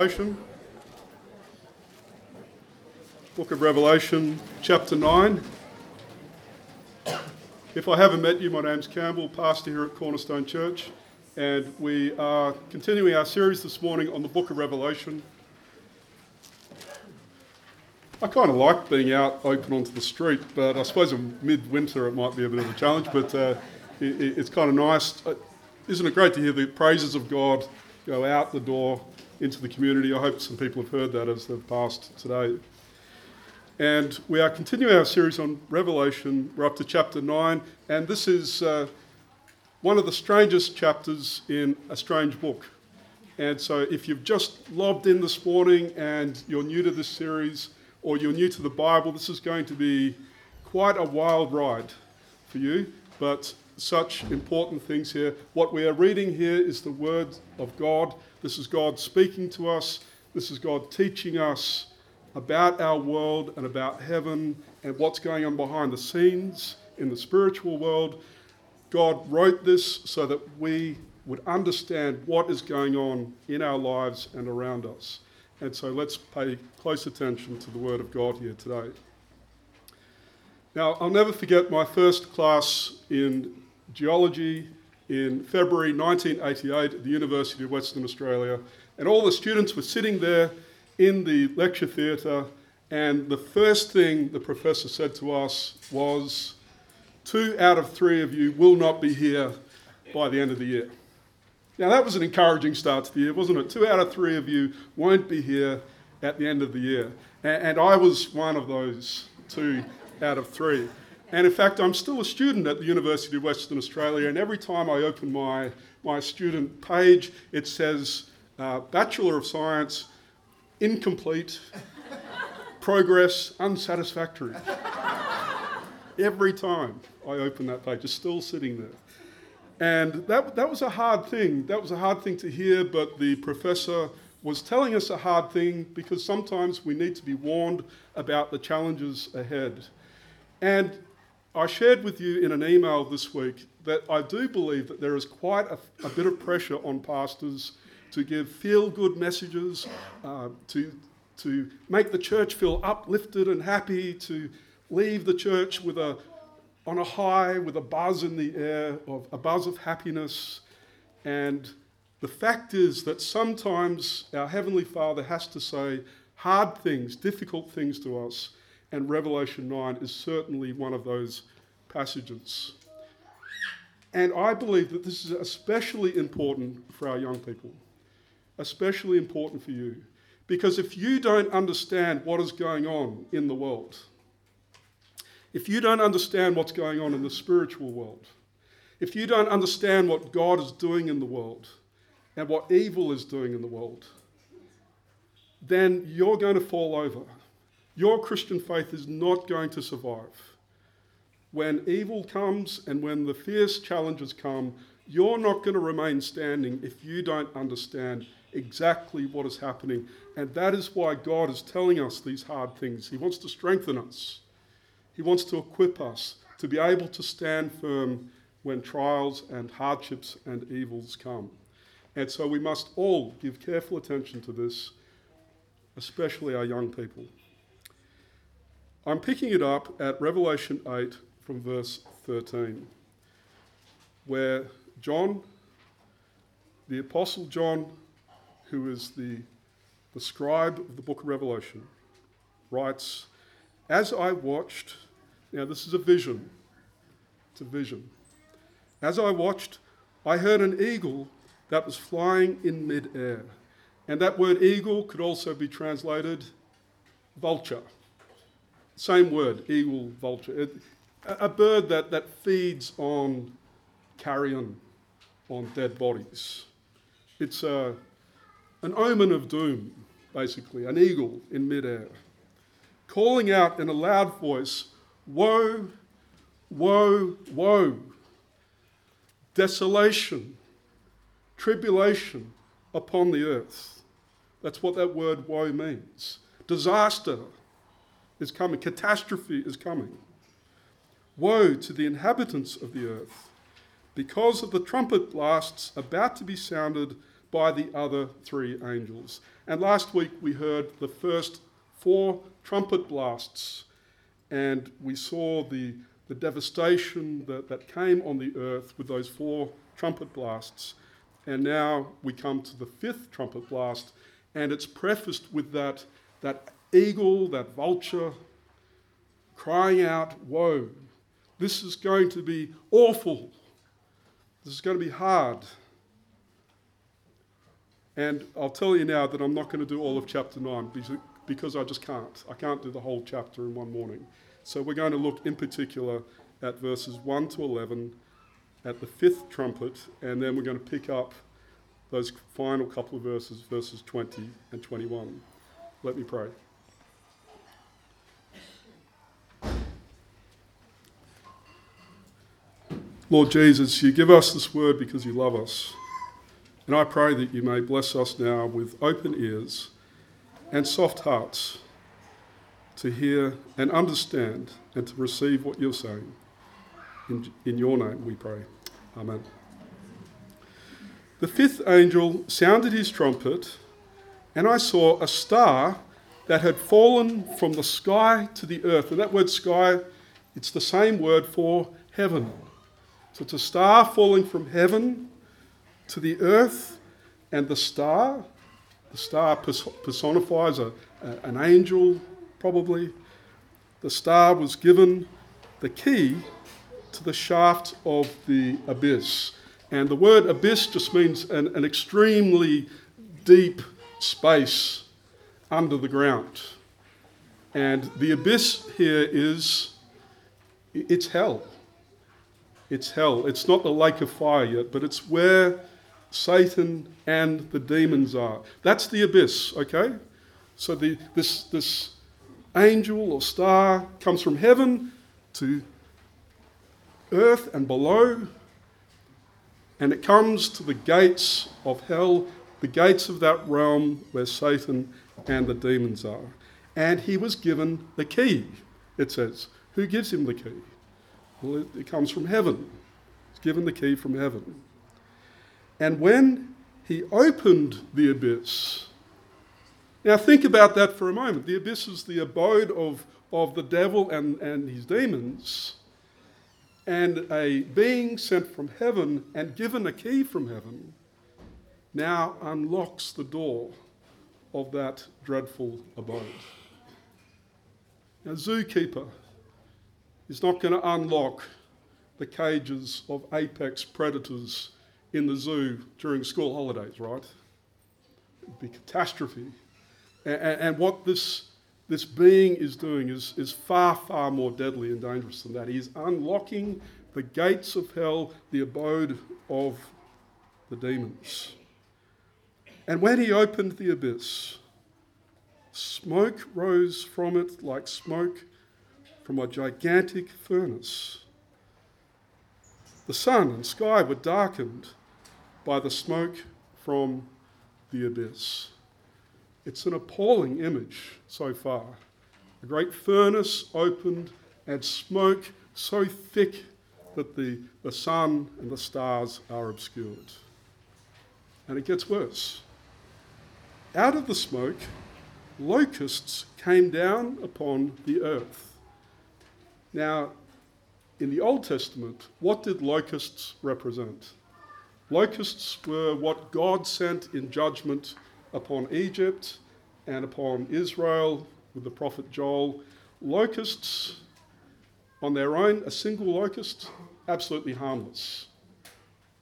Revelation. Book of Revelation, chapter 9. If I haven't met you, my name's Campbell, pastor here at Cornerstone Church, and we are continuing our series this morning on the book of Revelation. I kind of like being out open onto the street, but I suppose in midwinter it might be a bit of a challenge, but uh, it, it's kind of nice. Uh, isn't it great to hear the praises of God go out the door into the community. I hope some people have heard that as they've passed today. And we are continuing our series on Revelation. We're up to chapter 9, and this is uh, one of the strangest chapters in a strange book. And so, if you've just lobbed in this morning and you're new to this series or you're new to the Bible, this is going to be quite a wild ride for you, but such important things here. What we are reading here is the Word of God this is God speaking to us. This is God teaching us about our world and about heaven and what's going on behind the scenes in the spiritual world. God wrote this so that we would understand what is going on in our lives and around us. And so let's pay close attention to the Word of God here today. Now, I'll never forget my first class in geology in February 1988 at the University of Western Australia. And all the students were sitting there in the lecture theatre, and the first thing the professor said to us was, Two out of three of you will not be here by the end of the year. Now, that was an encouraging start to the year, wasn't it? Two out of three of you won't be here at the end of the year. And I was one of those two out of three. And in fact, I'm still a student at the University of Western Australia, and every time I open my, my student page, it says uh, Bachelor of Science, incomplete, progress unsatisfactory. every time I open that page, it's still sitting there. And that, that was a hard thing. That was a hard thing to hear, but the professor was telling us a hard thing because sometimes we need to be warned about the challenges ahead. And I shared with you in an email this week that I do believe that there is quite a, a bit of pressure on pastors to give feel good messages, uh, to, to make the church feel uplifted and happy, to leave the church with a, on a high, with a buzz in the air, of a buzz of happiness. And the fact is that sometimes our Heavenly Father has to say hard things, difficult things to us and Revelation 9 is certainly one of those passages. And I believe that this is especially important for our young people, especially important for you. Because if you don't understand what is going on in the world, if you don't understand what's going on in the spiritual world, if you don't understand what God is doing in the world and what evil is doing in the world, then you're going to fall over your Christian faith is not going to survive. When evil comes and when the fierce challenges come, you're not going to remain standing if you don't understand exactly what is happening. And that is why God is telling us these hard things. He wants to strengthen us, He wants to equip us to be able to stand firm when trials and hardships and evils come. And so we must all give careful attention to this, especially our young people. I'm picking it up at Revelation 8 from verse 13, where John, the Apostle John, who is the, the scribe of the book of Revelation, writes, As I watched, now this is a vision, it's a vision. As I watched, I heard an eagle that was flying in midair. And that word eagle could also be translated vulture. Same word, eagle, vulture. It, a bird that, that feeds on carrion, on dead bodies. It's a, an omen of doom, basically, an eagle in midair, calling out in a loud voice, Woe, woe, woe, desolation, tribulation upon the earth. That's what that word woe means. Disaster, is coming, catastrophe is coming. Woe to the inhabitants of the earth! Because of the trumpet blasts about to be sounded, by the other three angels. And last week we heard the first four trumpet blasts, and we saw the, the devastation that, that came on the earth with those four trumpet blasts. And now we come to the fifth trumpet blast, and it's prefaced with that, that eagle, that vulture, crying out, Woe! This is going to be awful. This is going to be hard. And I'll tell you now that I'm not going to do all of chapter 9 because I just can't. I can't do the whole chapter in one morning. So we're going to look in particular at verses 1 to 11 at the fifth trumpet, and then we're going to pick up those final couple of verses, verses 20 and 21. Let me pray. Lord Jesus, you give us this word because you love us. And I pray that you may bless us now with open ears and soft hearts to hear and understand and to receive what you're saying. In, in your name we pray. Amen. The fifth angel sounded his trumpet, and I saw a star that had fallen from the sky to the earth. And that word sky, it's the same word for heaven. So it's a star falling from heaven to the earth, and the star, the star personifies a, a, an angel, probably. The star was given the key to the shaft of the abyss. And the word abyss just means an, an extremely deep space under the ground. And the abyss here is it's hell. It's hell. It's not the lake of fire yet, but it's where Satan and the demons are. That's the abyss, okay? So the, this, this angel or star comes from heaven to earth and below, and it comes to the gates of hell, the gates of that realm where Satan and the demons are. And he was given the key, it says. Who gives him the key? Well, it, it comes from heaven. He's given the key from heaven. And when he opened the abyss, now think about that for a moment. The abyss is the abode of, of the devil and, and his demons. And a being sent from heaven and given a key from heaven now unlocks the door of that dreadful abode. Now, zookeeper is not going to unlock the cages of apex predators in the zoo during school holidays, right? It'd be catastrophe. And, and, what this, this being is doing is, is far, far more deadly and dangerous than that. He is unlocking the gates of hell, the abode of the demons. And when he opened the abyss, smoke rose from it like smoke from a gigantic furnace. The sun and sky were darkened by the smoke from the abyss. It's an appalling image so far. A great furnace opened and smoke so thick that the, the sun and the stars are obscured. And it gets worse. Out of the smoke, locusts came down upon the earth. Now, in the Old Testament, what did locusts represent? Locusts were what God sent in judgment upon Egypt and upon Israel with the prophet Joel. Locusts, on their own, a single locust, absolutely harmless.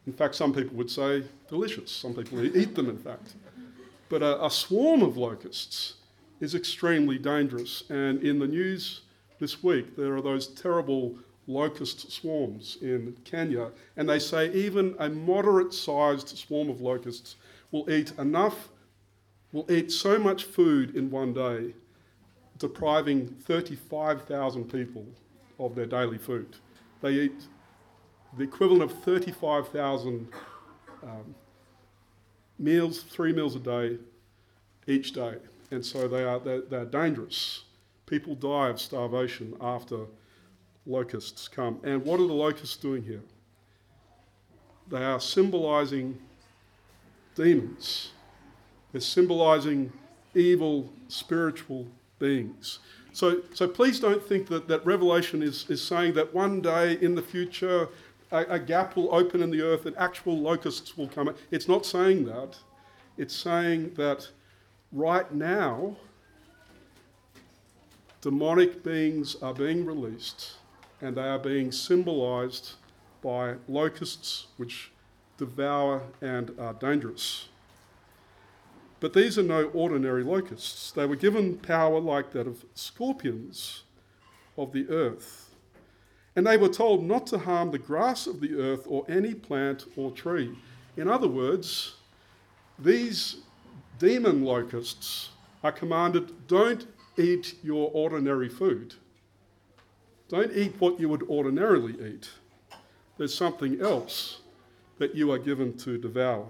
In fact, some people would say delicious. Some people eat them, in fact. But a, a swarm of locusts is extremely dangerous. And in the news this week, there are those terrible locust swarms in Kenya, and they say even a moderate sized swarm of locusts will eat enough, will eat so much food in one day, depriving 35,000 people of their daily food. They eat the equivalent of 35,000 um, meals, three meals a day, each day. And so they are, they're, they're dangerous. People die of starvation after locusts come. And what are the locusts doing here? They are symbolizing demons. They're symbolizing evil spiritual beings. So, so please don't think that, that Revelation is, is saying that one day in the future a, a gap will open in the earth and actual locusts will come. It's not saying that. It's saying that right now, demonic beings are being released and they are being symbolized by locusts which devour and are dangerous. But these are no ordinary locusts. They were given power like that of scorpions of the earth. And they were told not to harm the grass of the earth or any plant or tree. In other words, these demon locusts are commanded don't eat your ordinary food. Don't eat what you would ordinarily eat. There's something else that you are given to devour.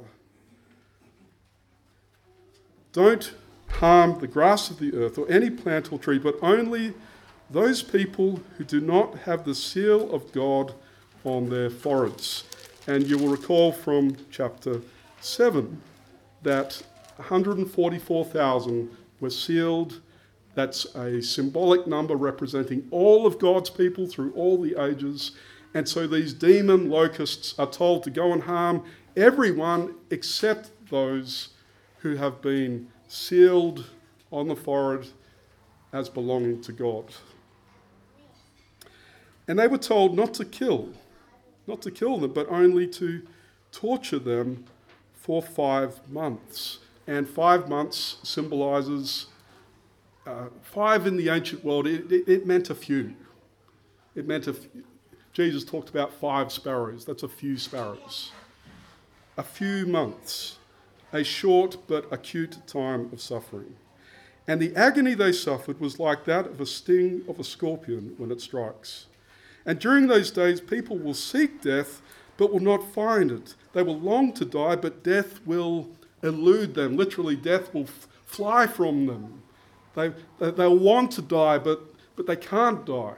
Don't harm the grass of the earth or any plant or tree, but only those people who do not have the seal of God on their foreheads. And you will recall from chapter 7 that 144,000 were sealed. That's a symbolic number representing all of God's people through all the ages. And so these demon locusts are told to go and harm everyone except those who have been sealed on the forehead as belonging to God. And they were told not to kill, not to kill them, but only to torture them for five months. And five months symbolizes uh, five in the ancient world, it, it, it, meant a few. It meant a few. Jesus talked about five sparrows. That's a few sparrows. A few months a short but acute time of suffering. And the agony they suffered was like that of a sting of a scorpion when it strikes. And during those days, people will seek death but will not find it. They will long to die, but death will elude them. Literally, death will f- fly from them. They, they, want to die, but, but they can't die.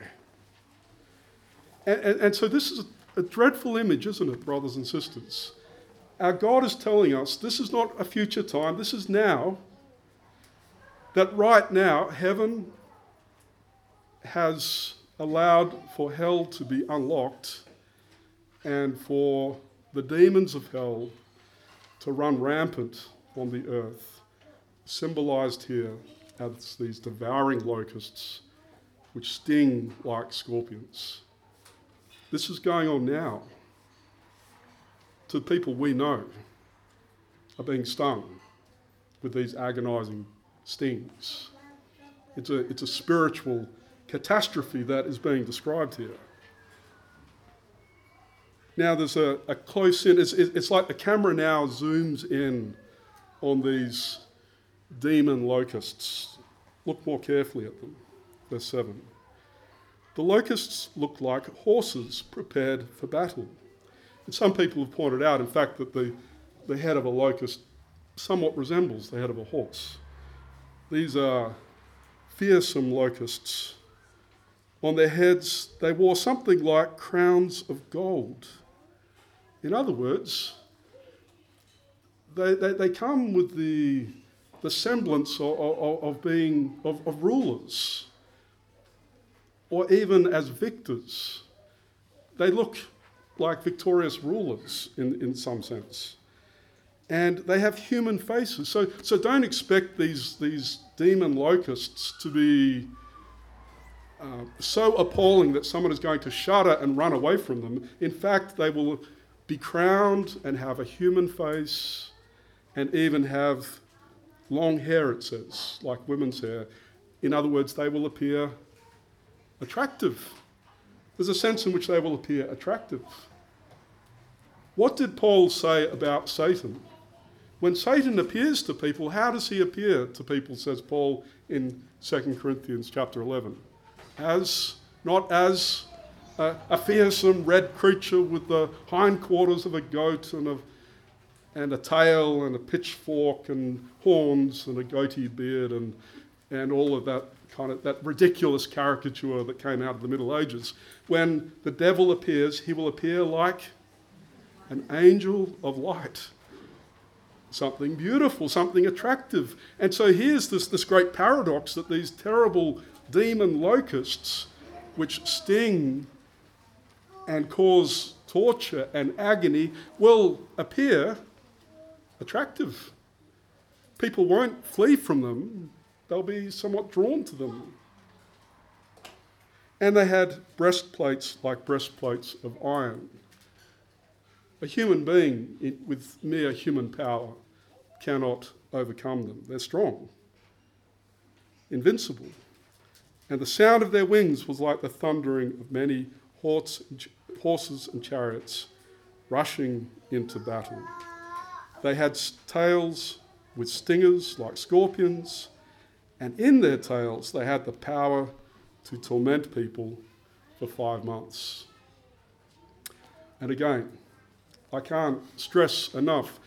And, and, and so, this is a, a dreadful image, isn't it, brothers and sisters? Our God is telling us this is not a future time, this is now. That right now, heaven has allowed for hell to be unlocked and for the demons of hell to run rampant on the earth, symbolized here as these devouring locusts which sting like scorpions. This is going on now to people we know are being stung with these agonizing stings. It's a, it's a spiritual catastrophe that is being described here. Now, there's a, a close in, it's, it's like the camera now zooms in on these demon locusts. Look more carefully at them. Verse 7. The locusts look like horses prepared for battle. And some people have pointed out, in fact, that the, the head of a locust somewhat resembles the head of a horse. These are fearsome locusts. On their heads, they wore something like crowns of gold. In other words, they, they, they come with the, the semblance of, of, of being of, of rulers or even as victors. They look like victorious rulers in, in some sense. And they have human faces. So, so don't expect these, these demon locusts to be uh, so appalling that someone is going to shudder and run away from them. In fact, they will be crowned and have a human face and even have long hair, it says, like women's hair. In other words, they will appear attractive. There's a sense in which they will appear attractive. What did Paul say about Satan? When Satan appears to people, how does he appear to people, says Paul in 2 Corinthians chapter 11? As, not as a, a fearsome red creature with the hindquarters of a goat and a, and a tail and a pitchfork and horns and a goatee beard and, and all of that kind of that ridiculous caricature that came out of the Middle Ages. When the devil appears, he will appear like an angel of light. something beautiful, something attractive. And so here's this, this great paradox that these terrible demon locusts, which sting and cause torture and agony, will appear attractive. People won't flee from them, they'll be somewhat drawn to them. And they had breastplates like breastplates of iron. A human being with mere human power cannot overcome them. They're strong, invincible. And the sound of their wings was like the thundering of many horses and chariots rushing into battle. They had tails with stingers like scorpions, and in their tails they had the power to torment people for five months. And again, I can't stress enough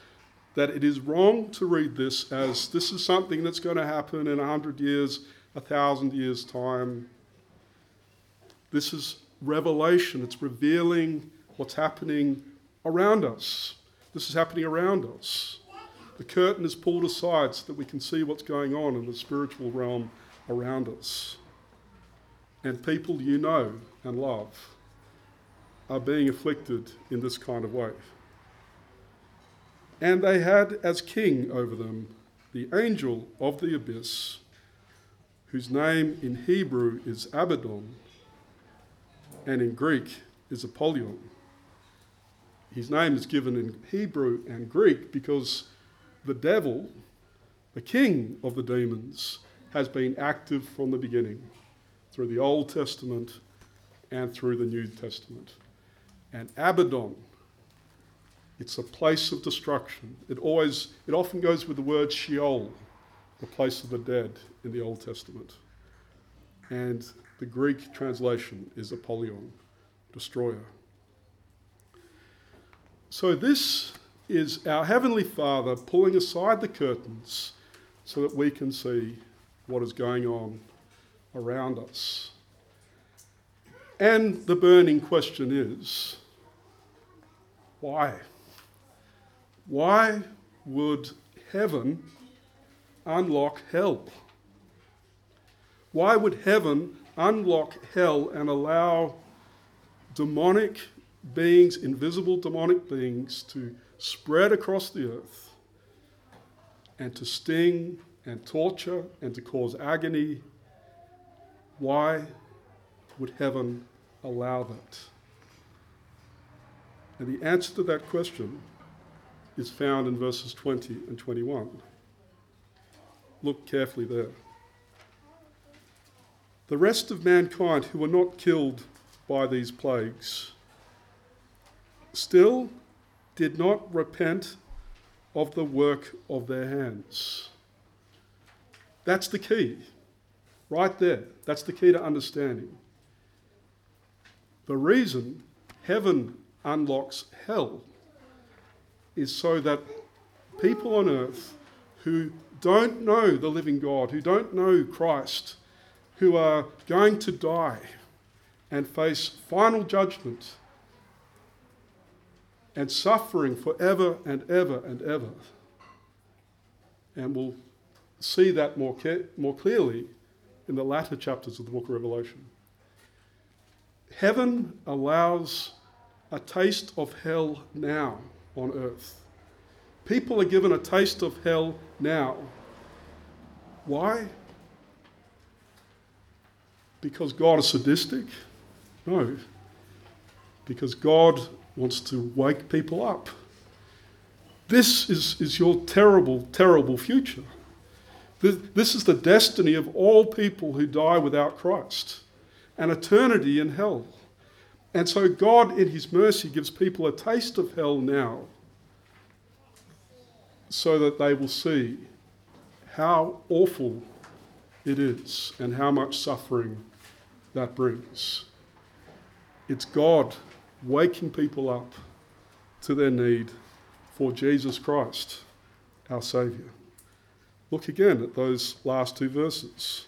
that it is wrong to read this as this is something that's going to happen in a hundred years, a thousand years' time. This is revelation, it's revealing what's happening around us. This is happening around us. The curtain is pulled aside so that we can see what's going on in the spiritual realm around us. And people you know and love are being afflicted in this kind of way. And they had as king over them the angel of the abyss, whose name in Hebrew is Abaddon and in Greek is Apollyon. His name is given in Hebrew and Greek because the devil, the king of the demons, has been active from the beginning through the Old Testament and through the New Testament. And Abaddon, it's a place of destruction. It always, it often goes with the word Sheol, the place of the dead in the Old Testament. And the Greek translation is Apollyon, destroyer. So this is our Heavenly Father pulling aside the curtains so that we can see what is going on around us. And the burning question is why? Why would heaven unlock hell? Why would heaven unlock hell and allow demonic beings, invisible demonic beings, to spread across the earth and to sting and torture and to cause agony? Why would heaven allow that? And the answer to that question is found in verses 20 and 21. Look carefully there. The rest of mankind who were not killed by these plagues still did not repent of the work of their hands. That's the key, right there. That's the key to understanding. The reason heaven unlocks hell is so that people on earth who don't know the living God, who don't know Christ, who are going to die and face final judgment and suffering forever and ever and ever. And we'll see that more, more clearly in the latter chapters of the book of Revelation. Heaven allows a taste of hell now on earth. People are given a taste of hell now. Why? Because God is sadistic? No. Because God wants to wake people up. This is, is your terrible, terrible future. This, this is the destiny of all people who die without Christ an eternity in hell. And so God, in His mercy, gives people a taste of hell now so that they will see how awful it is and how much suffering that brings. It's God waking people up to their need for Jesus Christ, our Saviour. Look again at those last two verses.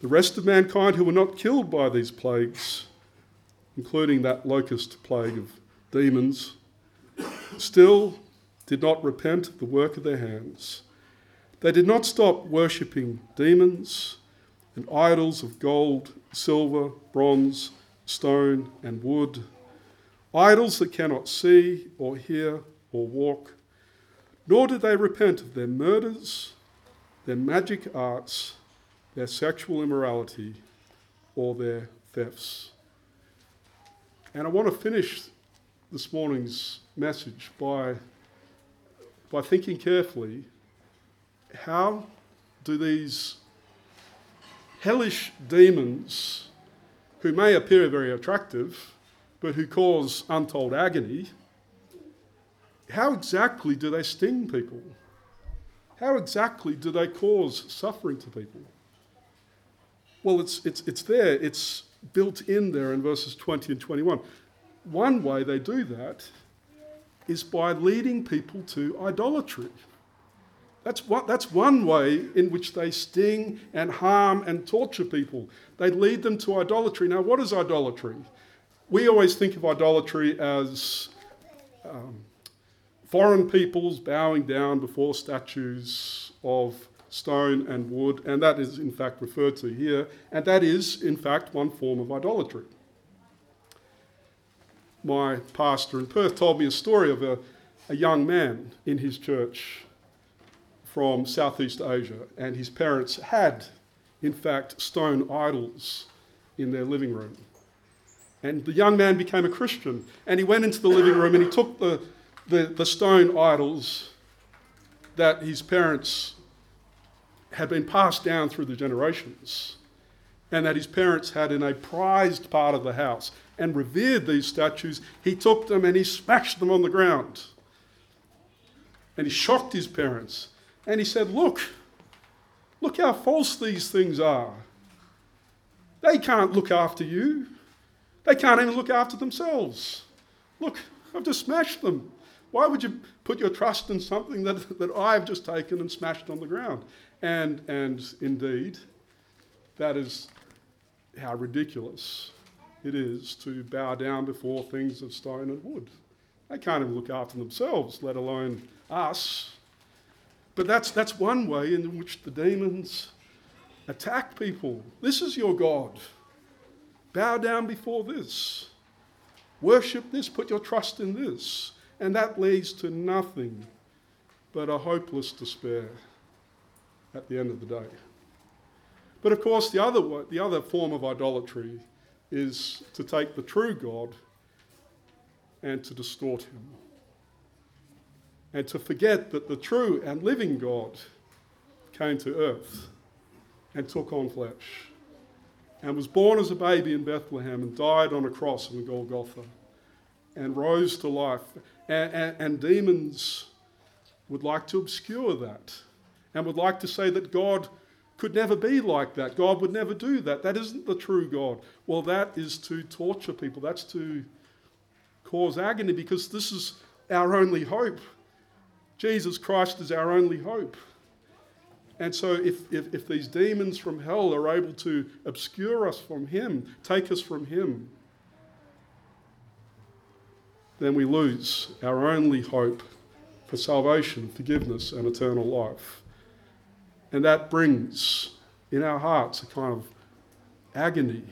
The rest of mankind who were not killed by these plagues including that locust plague of demons, still did not repent of the work of their hands. They did not stop worshipping demons and idols of gold, silver, bronze, stone, and wood, idols that cannot see or hear or walk. Nor did they repent of their murders, their magic arts, their sexual immorality, or their thefts. And I want to finish this morning's message by by thinking carefully how do these hellish demons, who may appear very attractive, but who cause untold agony, how exactly do they sting people? How exactly do they cause suffering to people? Well, it's, it's, it's there, it's built in there in verses 20 and 21. One way they do that is by leading people to idolatry. That's, what, that's one way in which they sting and harm and torture people. They lead them to idolatry. Now, what is idolatry? We always think of idolatry as um, foreign peoples bowing down before statues of stone and wood, and that is in fact referred to here, and that is in fact one form of idolatry my pastor in Perth told me a story of a, a young man in his church from Southeast Asia, and his parents had, in fact, stone idols in their living room. And the young man became a Christian, and he went into the living room and he took the, the, the stone idols that his parents had been passed down through the generations and that his parents had in a prized part of the house and revered these statues, he took them and he smashed them on the ground. And he shocked his parents. And he said, Look, look how false these things are. They can't look after you, they can't even look after themselves. Look, I've just smashed them. Why would you put your trust in something that, that I've just taken and smashed on the ground? And, and indeed, that is how ridiculous it is to bow down before things of stone and wood. They can't even look after themselves, let alone us. But that's, that's one way in which the demons attack people. This is your God. Bow down before this. Worship this. Put your trust in this. And that leads to nothing but a hopeless despair at the end of the day. But of course, the other, the other form of idolatry is to take the true God and to distort him. And to forget that the true and living God came to earth and took on flesh and was born as a baby in Bethlehem and died on a cross in Golgotha and rose to life. And, and, and demons would like to obscure that and would like to say that God could never be like that. God would never do that. That isn't the true God. Well, that is to torture people, that's to cause agony because this is our only hope. Jesus Christ is our only hope. And so, if, if, if, these demons from hell are able to obscure us from Him, take us from Him, then we lose our only hope for salvation, forgiveness, and eternal life. And that brings in our hearts a kind of agony,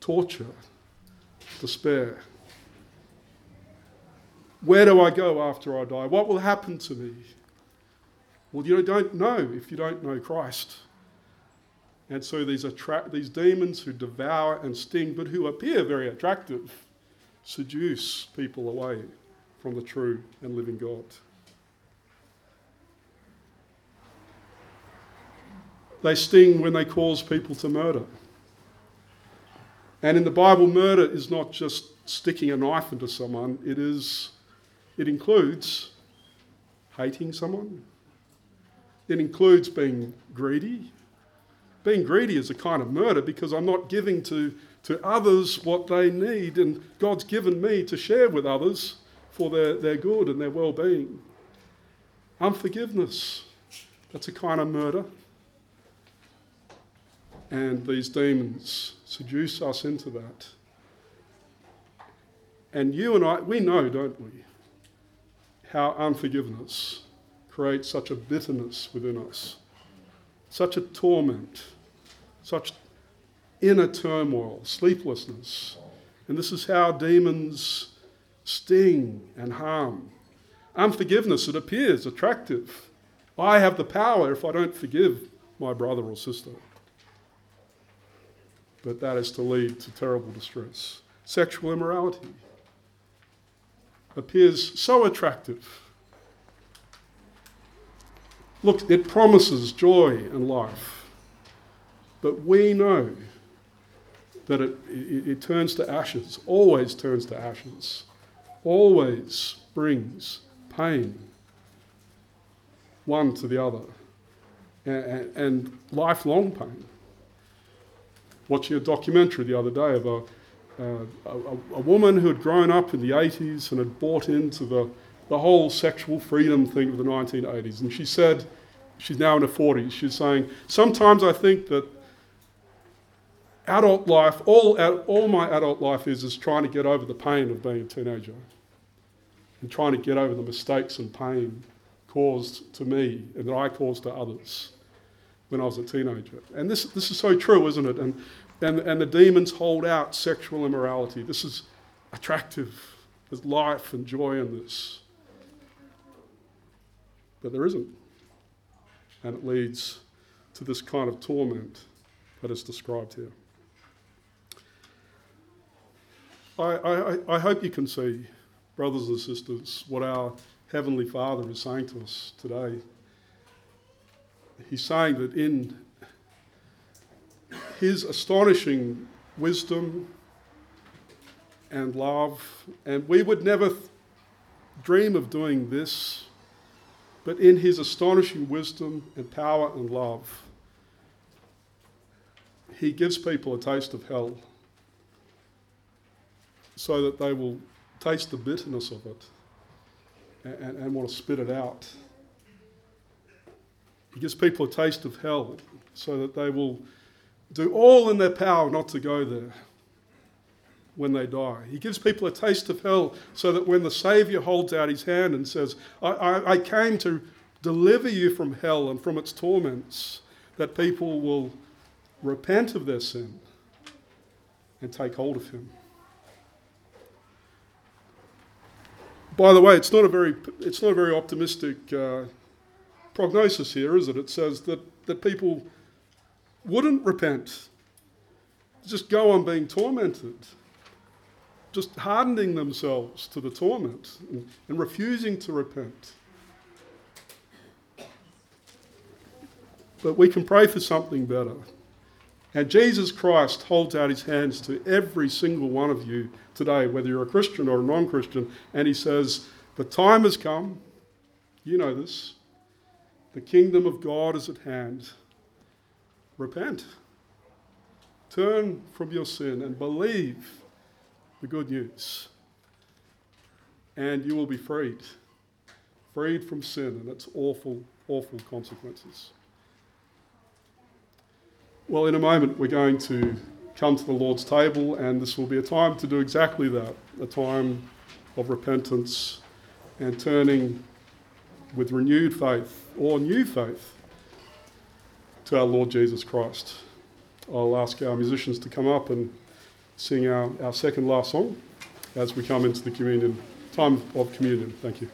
torture, despair. Where do I go after I die? What will happen to me? Well, you don't know if you don't know Christ. And so these, attra- these demons who devour and sting, but who appear very attractive, seduce people away from the true and living God. They sting when they cause people to murder. And in the Bible, murder is not just sticking a knife into someone, it, is, it includes hating someone, it includes being greedy. Being greedy is a kind of murder because I'm not giving to, to others what they need, and God's given me to share with others for their, their good and their well being. Unforgiveness, that's a kind of murder and these demons seduce us into that. And you and I, we know, don't we, how unforgiveness creates such a bitterness within us, such a torment, such inner turmoil, sleeplessness. And this is how demons sting and harm. Unforgiveness, it appears attractive. I have the power if I don't forgive my brother or sister. But that is to lead to terrible distress. Sexual immorality appears so attractive. Look, it promises joy and life. But we know that it, it, it, turns to ashes, always turns to ashes, always brings pain, one to the other, and, and lifelong pain. Watching a documentary the other day of a, uh, a, a, woman who had grown up in the 80s and had bought into the, the whole sexual freedom thing of the 1980s. And she said, she's now in her 40s, she's saying, Sometimes I think that adult life, all, all my adult life is, is trying to get over the pain of being a teenager and trying to get over the mistakes and pain caused to me and that I caused to others when I was a teenager. And this, this is so true, isn't it? And, and, and the demons hold out sexual immorality. This is attractive. There's life and joy in this. But there isn't. And it leads to this kind of torment that is described here. I, I, I hope you can see, brothers and sisters, what our Heavenly Father is saying to us today. He's saying that in His astonishing wisdom and love, and we would never th- dream of doing this, but in His astonishing wisdom and power and love, He gives people a taste of hell so that they will taste the bitterness of it and, and, want to spit it out. He gives people a taste of hell so that they will do all in their power not to go there when they die. He gives people a taste of hell so that when the Saviour holds out his hand and says, I, I, I came to deliver you from hell and from its torments, that people will repent of their sin and take hold of him. By the way, it's not a very, it's not a very optimistic uh, prognosis here, is it? It says that, that people wouldn't repent, just go on being tormented, just hardening themselves to the torment and, and refusing to repent. But we can pray for something better. And Jesus Christ holds out his hands to every single one of you today, whether you're a Christian or a non Christian, and he says, The time has come. You know this. The kingdom of God is at hand. Repent. Turn from your sin and believe the good news. And you will be freed. Freed from sin and its awful, awful consequences. Well, in a moment, we're going to come to the Lord's table, and this will be a time to do exactly that a time of repentance and turning with renewed faith or new faith to our Lord Jesus Christ. I'll ask our musicians to come up and sing our, our second last song as we come into the communion time of communion. Thank you.